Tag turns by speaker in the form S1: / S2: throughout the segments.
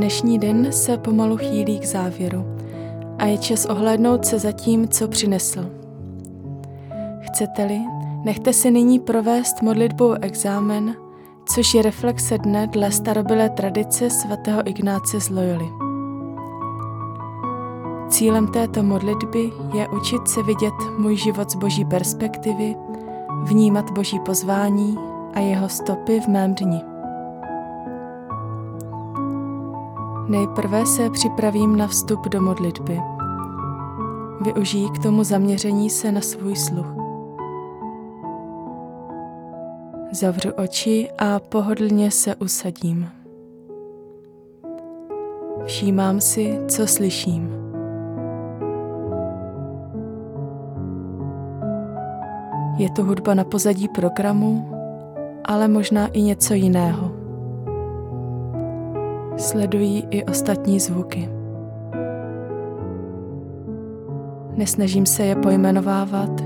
S1: Dnešní den se pomalu chýlí k závěru a je čas ohlédnout se za tím, co přinesl. Chcete-li, nechte si nyní provést modlitbou exámen, což je reflexe dne dle starobilé tradice svatého Ignáce z Loyoli. Cílem této modlitby je učit se vidět můj život z boží perspektivy, vnímat boží pozvání a jeho stopy v mém dni. Nejprve se připravím na vstup do modlitby. Využijí k tomu zaměření se na svůj sluch. Zavřu oči a pohodlně se usadím. Všímám si, co slyším. Je to hudba na pozadí programu, ale možná i něco jiného. Sledují i ostatní zvuky. Nesnažím se je pojmenovávat,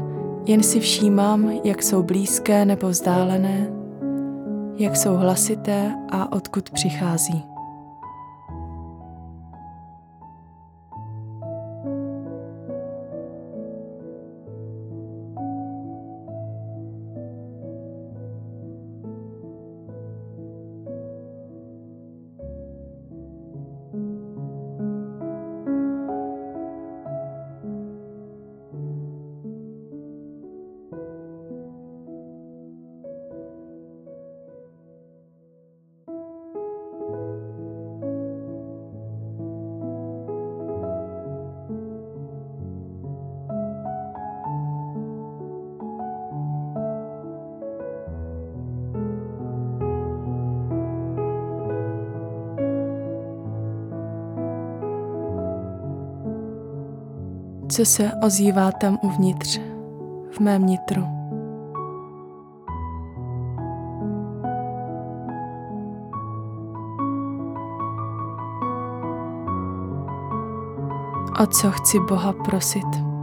S1: jen si všímám, jak jsou blízké nebo vzdálené, jak jsou hlasité a odkud přichází. Co se ozývá tam uvnitř, v mém nitru. O co chci Boha prosit?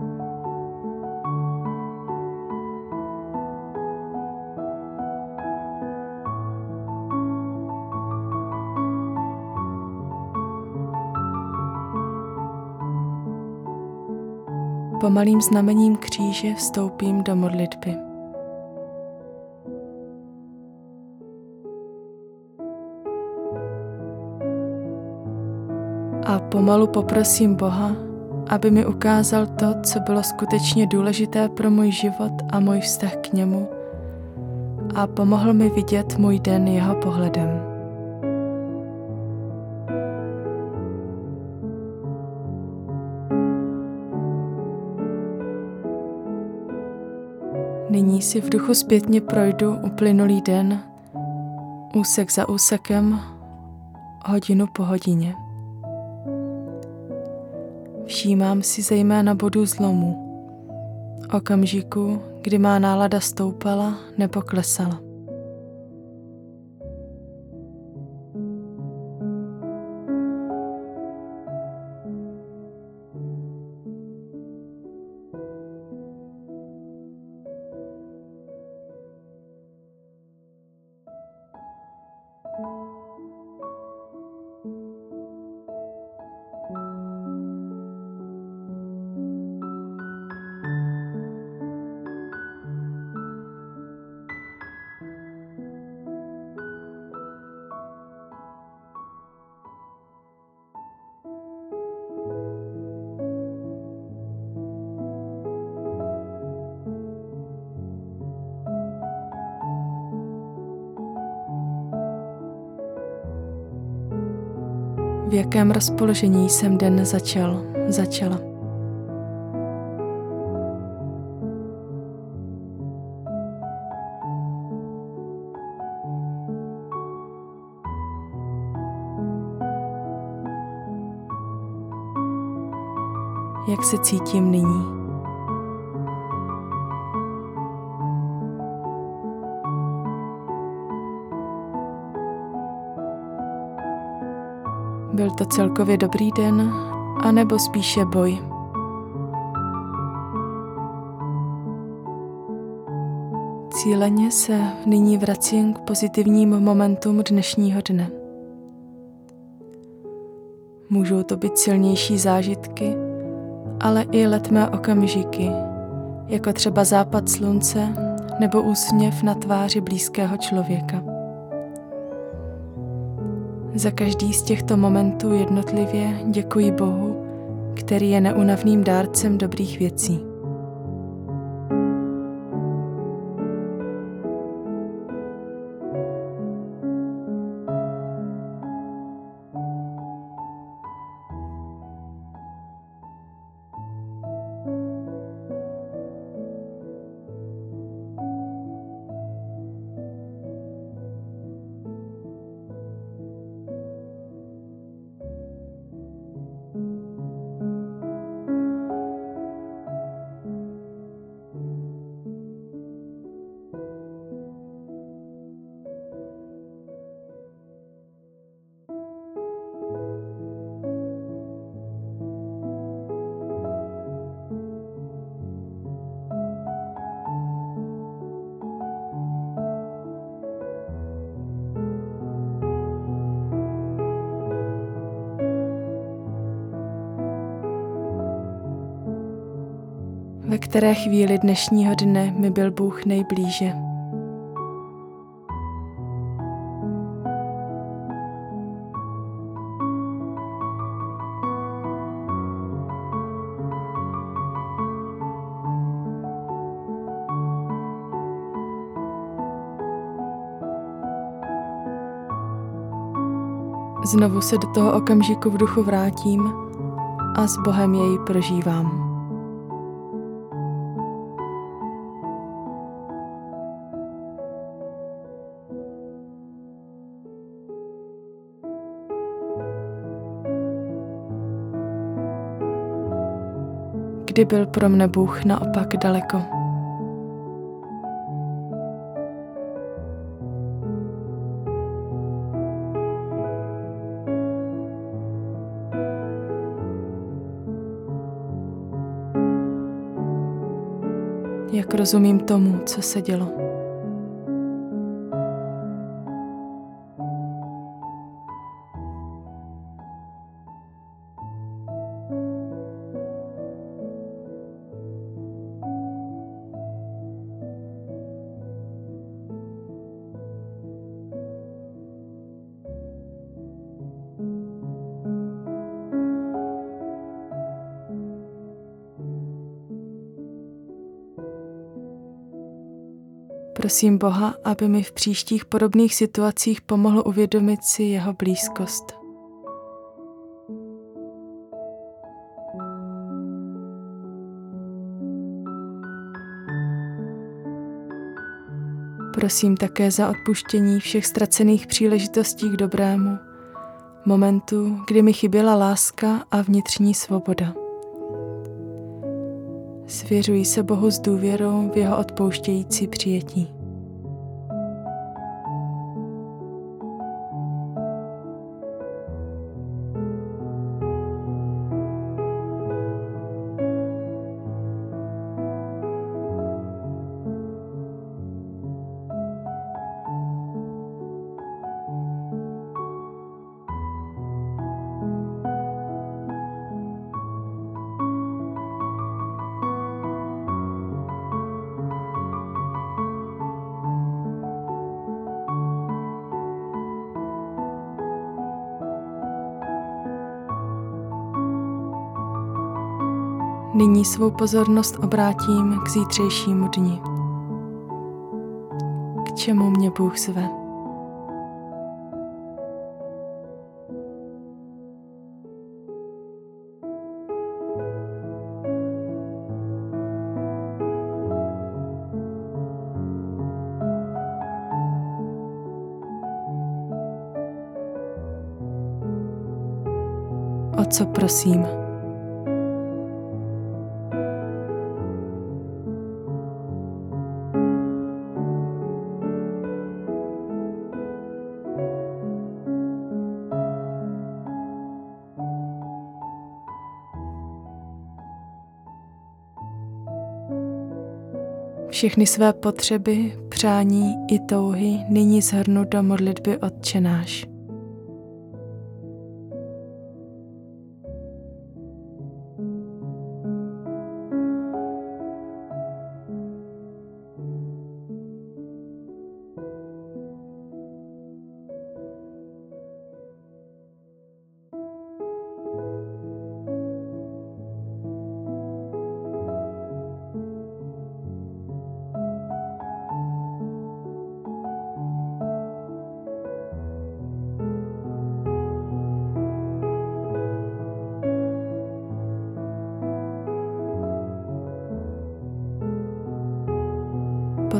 S1: Pomalým znamením kříže vstoupím do modlitby. A pomalu poprosím Boha, aby mi ukázal to, co bylo skutečně důležité pro můj život a můj vztah k němu a pomohl mi vidět můj den jeho pohledem. Nyní si v duchu zpětně projdu uplynulý den, úsek za úsekem, hodinu po hodině. Všímám si zejména bodů zlomu, okamžiku, kdy má nálada stoupala nebo klesala. V jakém rozpoložení jsem den začal, začala. Jak se cítím nyní? Byl to celkově dobrý den, anebo spíše boj? Cíleně se nyní vracím k pozitivním momentům dnešního dne. Můžou to být silnější zážitky, ale i letmé okamžiky, jako třeba západ slunce nebo úsměv na tváři blízkého člověka. Za každý z těchto momentů jednotlivě děkuji Bohu, který je neunavným dárcem dobrých věcí. Ve které chvíli dnešního dne mi byl Bůh nejblíže. Znovu se do toho okamžiku v duchu vrátím a s Bohem jej prožívám. Kdy byl pro mne Bůh naopak daleko. Jak rozumím tomu, co se dělo. Prosím Boha, aby mi v příštích podobných situacích pomohl uvědomit si jeho blízkost. Prosím také za odpuštění všech ztracených příležitostí k dobrému, momentu, kdy mi chyběla láska a vnitřní svoboda. Svěřuji se Bohu s důvěrou v jeho odpouštějící přijetí. Nyní svou pozornost obrátím k zítřejšímu dni. K čemu mě Bůh zve? O co prosím? Všechny své potřeby, přání i touhy nyní zhrnu do modlitby Otčenáš.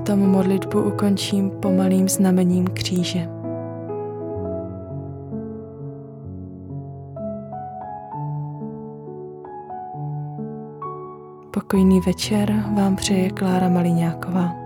S1: Potom modlitbu ukončím pomalým znamením kříže. Pokojný večer vám přeje Klára Maliňáková.